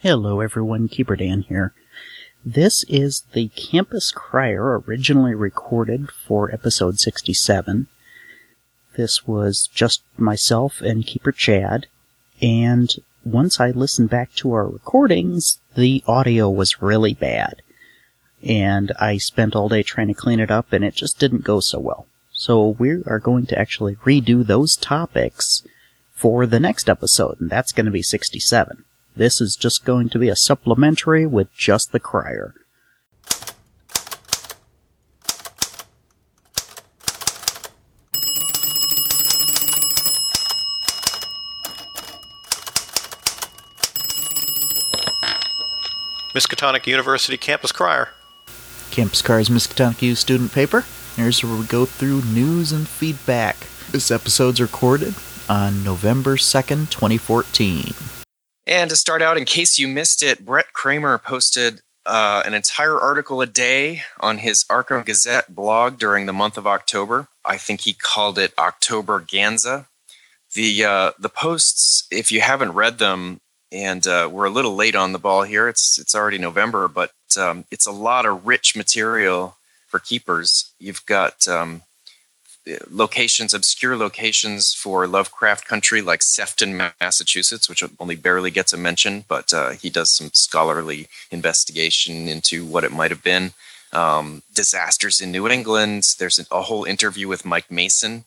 Hello everyone, Keeper Dan here. This is the Campus Crier originally recorded for episode 67. This was just myself and Keeper Chad, and once I listened back to our recordings, the audio was really bad. And I spent all day trying to clean it up and it just didn't go so well. So we are going to actually redo those topics for the next episode, and that's going to be 67. This is just going to be a supplementary with just the crier. Miskatonic University Campus Crier. Campus Criers Miskatonic U student paper. Here's where we go through news and feedback. This episode's recorded on November 2nd, 2014. And to start out, in case you missed it, Brett Kramer posted uh, an entire article a day on his Arkham Gazette blog during the month of October. I think he called it October Ganza. The uh, the posts, if you haven't read them, and uh, we're a little late on the ball here. It's it's already November, but um, it's a lot of rich material for keepers. You've got um, locations, obscure locations for Lovecraft country, like Sefton, Massachusetts, which only barely gets a mention, but uh, he does some scholarly investigation into what it might have been. Um, disasters in New England. There's a, whole interview with Mike Mason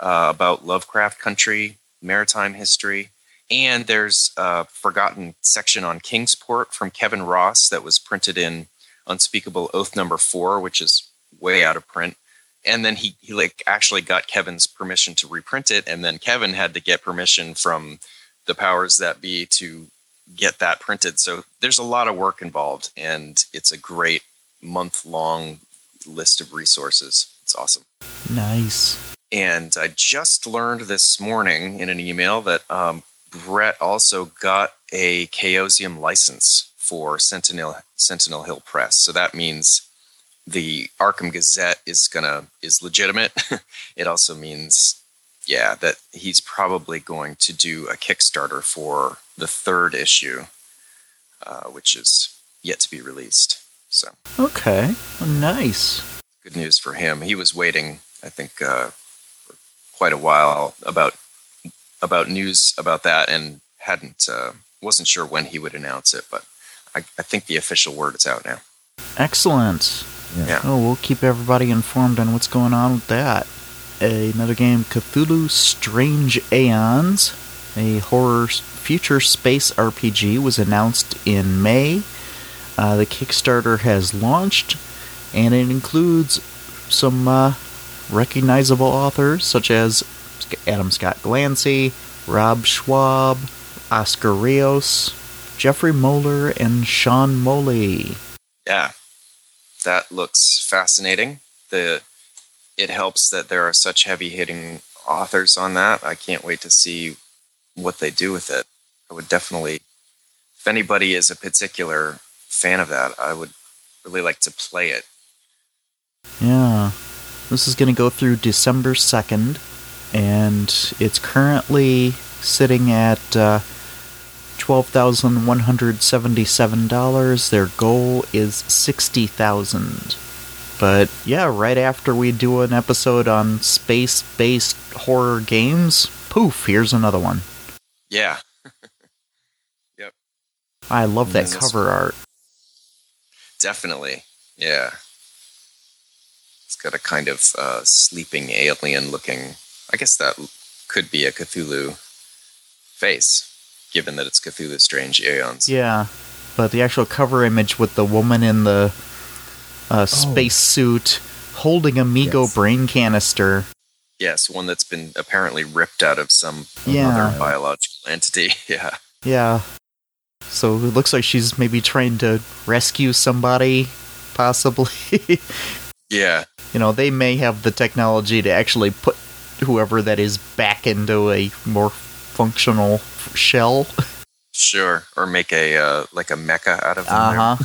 uh, about Lovecraft country, maritime history. And there's a forgotten section on Kingsport from Kevin Ross that was printed in Unspeakable Oath Number Four, which is way out of print and then he, he like actually got kevin's permission to reprint it. And then kevin had to get permission from the powers that be to get that printed. So there's a lot of work involved and it's a great month long list of resources. It's awesome. Nice. and i just learned this morning in an email that um, brett also got a chaosium license for sentinel sentinel hill press. So that means the Arkham Gazette is gonna is legitimate. it also means, yeah, that he's probably going to do a Kickstarter for the third issue, uh, which is yet to be released. So Okay. Nice. good news for him. He was waiting, I think, uh, for quite a while about about news about that, and hadn't uh, wasn't sure when he would announce it, but I, I think the official word is out now. Excellent. Yeah. Oh, we'll keep everybody informed on what's going on with that. Another game, Cthulhu Strange Aeons, a horror future space RPG, was announced in May. Uh, the Kickstarter has launched, and it includes some uh, recognizable authors such as Adam Scott Glancy, Rob Schwalb, Oscar Rios, Jeffrey Moeller, and Sean Moley. Yeah, that looks fascinating. The it helps that there are such heavy hitting authors on that. I can't wait to see what they do with it. I would definitely, if anybody is a particular fan of that, I would really like to play it. Yeah. This is going to go through December 2nd, and it's currently sitting at uh, $12,177. Their goal is 60000 But yeah, right after we do an episode on space based horror games, poof, here's another one. Yeah, yep. I love that cover art. definitely. Yeah, it's got a kind of uh, sleeping alien looking. I guess that could be a Cthulhu face, given that it's Cthulhu Strange Aeons. Yeah, but the actual cover image with the woman in the uh, space suit holding a Mi-Go Yes. brain canister. Yes, one that's been apparently ripped out of some Yeah. other biological entity. Yeah. Yeah. So it looks like she's maybe trying to rescue somebody, possibly. Yeah. you know, they may have the technology to actually put whoever that is back into a more functional shell. Sure. Or make a uh, like a mecha out of them. Uh huh.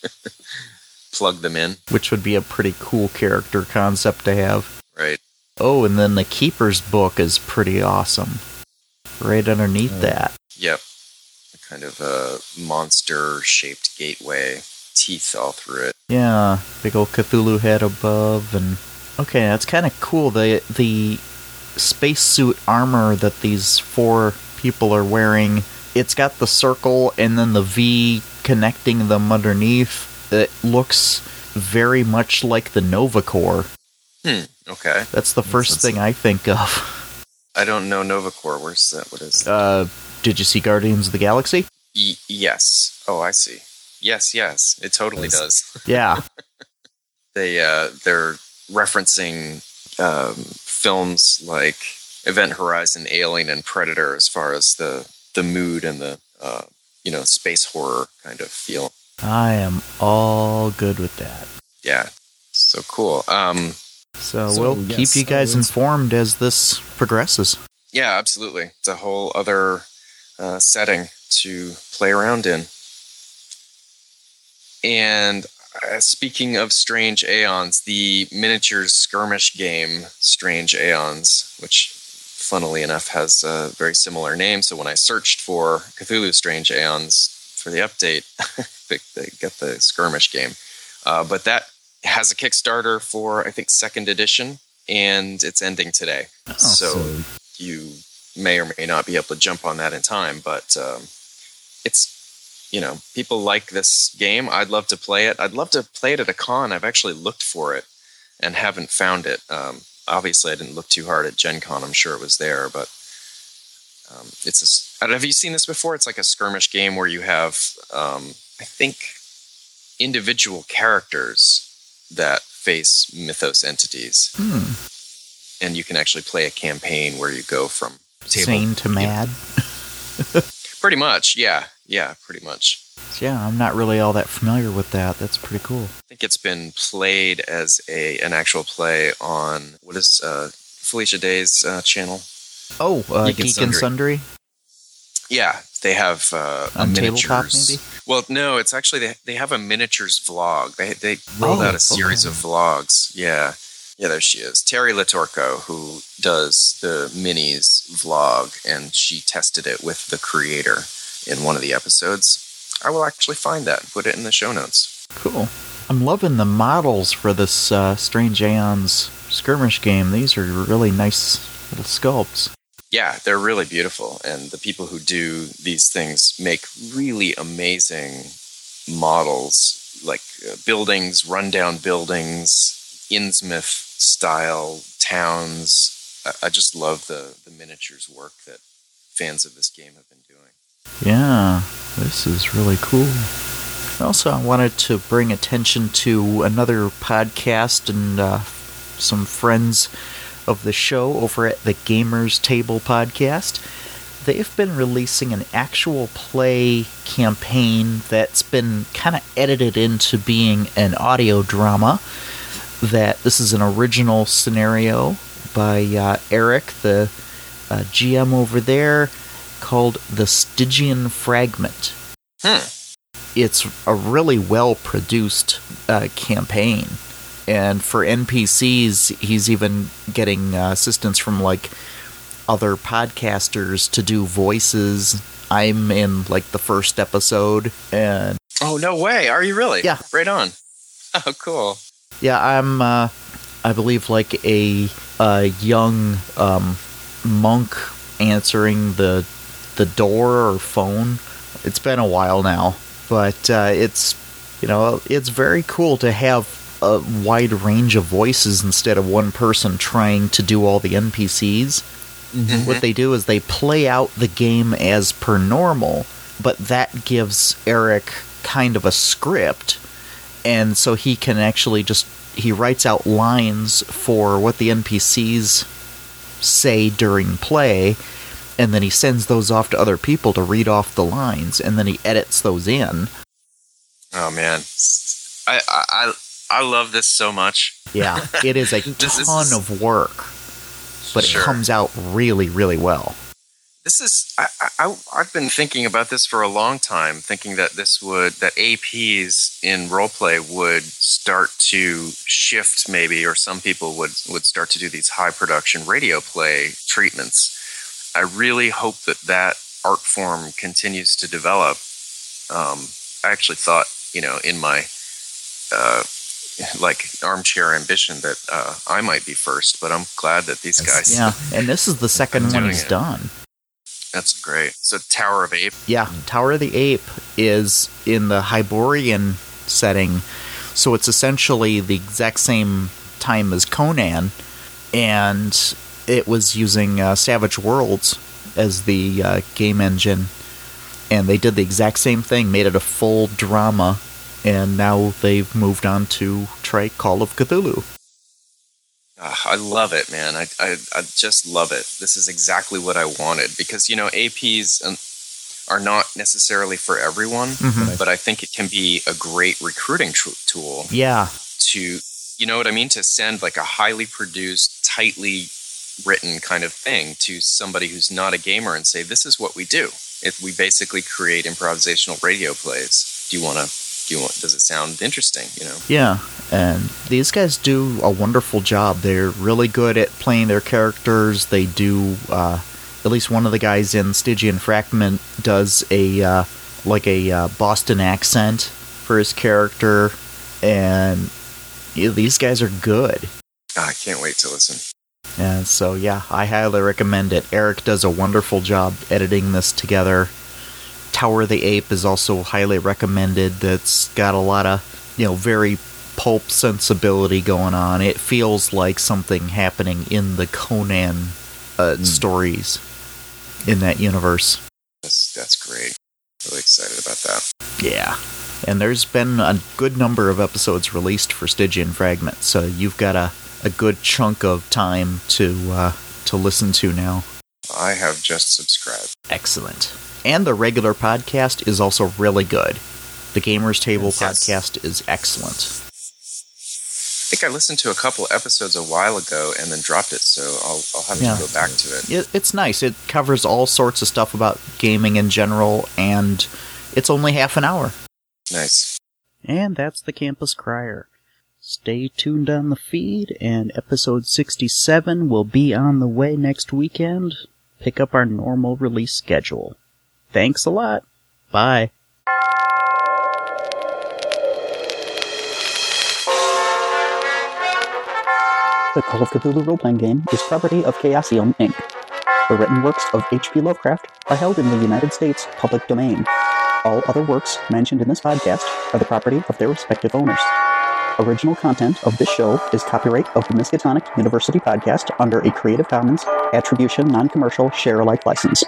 Plug them in. Which would be a pretty cool character concept to have. Right. Oh, and then the Keeper's book is pretty awesome. Right underneath Oh. that. Yep. A kind of a monster shaped gateway, teeth all through it. Yeah, big old Cthulhu head above, and okay, that's kind of cool. The the spacesuit armor that these four people are wearing, it's got the circle and then the V connecting them underneath. It looks very much like the Nova Corps. Hmm. Okay. That's the first thing I think of. I don't know Nova Corps. Where's that? What is that? Uh, did you see Guardians of the Galaxy? Y- yes. Oh, I see. Yes, yes. It totally does. Yeah. they uh, they're referencing um, films like Event Horizon, Alien, and Predator as far as the the mood and the uh, you know space horror kind of feel. I am all good with that. Yeah, so cool. Um, So, So, we'll yes, keep you guys it's- informed as this progresses. yeah, absolutely. It's a whole other uh, setting to play around in. And uh, speaking of strange aeons, the miniatures skirmish game Strange Aeons, which funnily enough has a very similar name. So when I searched for Cthulhu Strange Aeons for the update, they, get the skirmish game. Uh, but that has a Kickstarter for I think second edition, and it's ending today. so so you may or may not be able to jump on that in time, but um, it's you know people like this game. I'd love to play it. I'd love to play it at a con. I've actually looked for it and haven't found it. Um, obviously, I didn't look too hard at Gen Con. I'm sure it was there, but um, it's a. Have you seen this before? It's like a skirmish game where you have, um, I think, individual characters that face mythos entities, Hmm. and you can actually play a campaign where you go from table Sane to mad. Pretty much, yeah, yeah, pretty much. Yeah, I'm not really all that familiar with that. That's pretty cool. I think it's been played as a an actual play on what is uh, Felicia Day's uh, channel. Oh, uh, Geek and Geek and Sundry Yeah, they have uh, a on tabletop, miniatures. maybe. Well, no, it's actually they they have a miniatures vlog. They they rolled Oh, out a series okay. of vlogs. Yeah, yeah, there she is, Terry Latorco, who does the minis vlog, and she tested it with the creator in one of the episodes. I will actually find that and put it in the show notes. Cool. I'm loving the models for this uh, Strange Aeons skirmish game. These are really nice little sculpts. Yeah, they're really beautiful, and the people who do these things make really amazing models, like uh, buildings, rundown buildings, Innsmouth style towns. I, I just love the the miniatures work that fans of this game have been doing. Yeah, this is really cool. Also, I wanted to bring attention to another podcast and uh, some friends of the show over at the Gamers Table podcast. They've been releasing an actual play campaign that's been kind of edited into being an audio drama. That this is an original scenario by uh, Eric, the uh, GM over there, called The Stygian Fragment. Hmm. It's a really well produced uh, campaign. And for NPCs, he's even getting uh, assistance from like other podcasters to do voices. I'm in like the first episode, and Oh no way! Are you really? Yeah. Right on. Oh, cool. yeah, I'm, uh, I believe, like a, a young um, monk answering the the door or phone. It's been a while now, but uh, it's you know it's very cool to have a wide range of voices instead of one person trying to do all the NPCs. What they do is they play out the game as per normal, but that gives Eric kind of a script, and so he can actually just he writes out lines for what the NPCs say during play, and then he sends those off to other people to read off the lines, and then he edits those in. Oh man, I I I, love this so much. Yeah, it is a This is- ton of work, but Sure. it comes out really, really well. This is I, I I've been thinking about this for a long time, thinking that this would that APs in roleplay would start to shift maybe, or some people would would start to do these high production radio play treatments. I really hope that that art form continues to develop, um, I actually thought, you know, in my uh, like armchair ambition that uh, I might be first, but I'm glad that these guys. Yeah, and this is the second one he's it. done. That's great. So Tower of Ape. Yeah, Tower of the Ape is in the Hyborian setting, so it's essentially the exact same time as Conan, and it was using uh, Savage Worlds as the uh, game engine, and they did the exact same thing, made it a full drama, and now they've moved on to try Call of Cthulhu. Uh, I love it, man. I, I, I just love it. This is exactly what I wanted because you know APs um, are not necessarily for everyone, mm-hmm. but I think it can be a great recruiting tr- tool. Yeah. To you know what I mean? To send like a highly produced, tightly written kind of thing to somebody who's not a gamer and say, "This is what we do. If we basically create improvisational radio plays. Do you want to do you want does it sound interesting you know yeah and these guys do a wonderful job they're really good at playing their characters they do uh, at least one of the guys in stygian fragment does a uh, like a uh, boston accent for his character and yeah, these guys are good oh, i can't wait to listen and so yeah i highly recommend it eric does a wonderful job editing this together Tower of the Ape is also highly recommended. That's got a lot of, you know, very pulp sensibility going on. It feels like something happening in the Conan uh, mm. stories in that universe. That's that's great. Really excited about that. Yeah. And there's been a good number of episodes released for Stygian Fragment, so you've got a, a good chunk of time to uh, to listen to now. I have just subscribed. Excellent and the regular podcast is also really good. The Gamers Table yes. podcast is excellent. I think I listened to a couple episodes a while ago and then dropped it, so I'll, I'll have yeah. to go back to it. it. It's nice. It covers all sorts of stuff about gaming in general, and it's only half an hour. Nice. And that's the Campus Crier. Stay tuned on the feed, and episode 67 will be on the way next weekend. Pick up our normal release schedule. Thanks a lot. Bye. The Call of Cthulhu role-playing game is property of Chaosium, Inc. The written works of H.P. Lovecraft are held in the United States public domain. All other works mentioned in this podcast are the property of their respective owners. Original content of this show is copyright of the Miskatonic University Podcast under a Creative Commons Attribution Non-Commercial Share Alike license.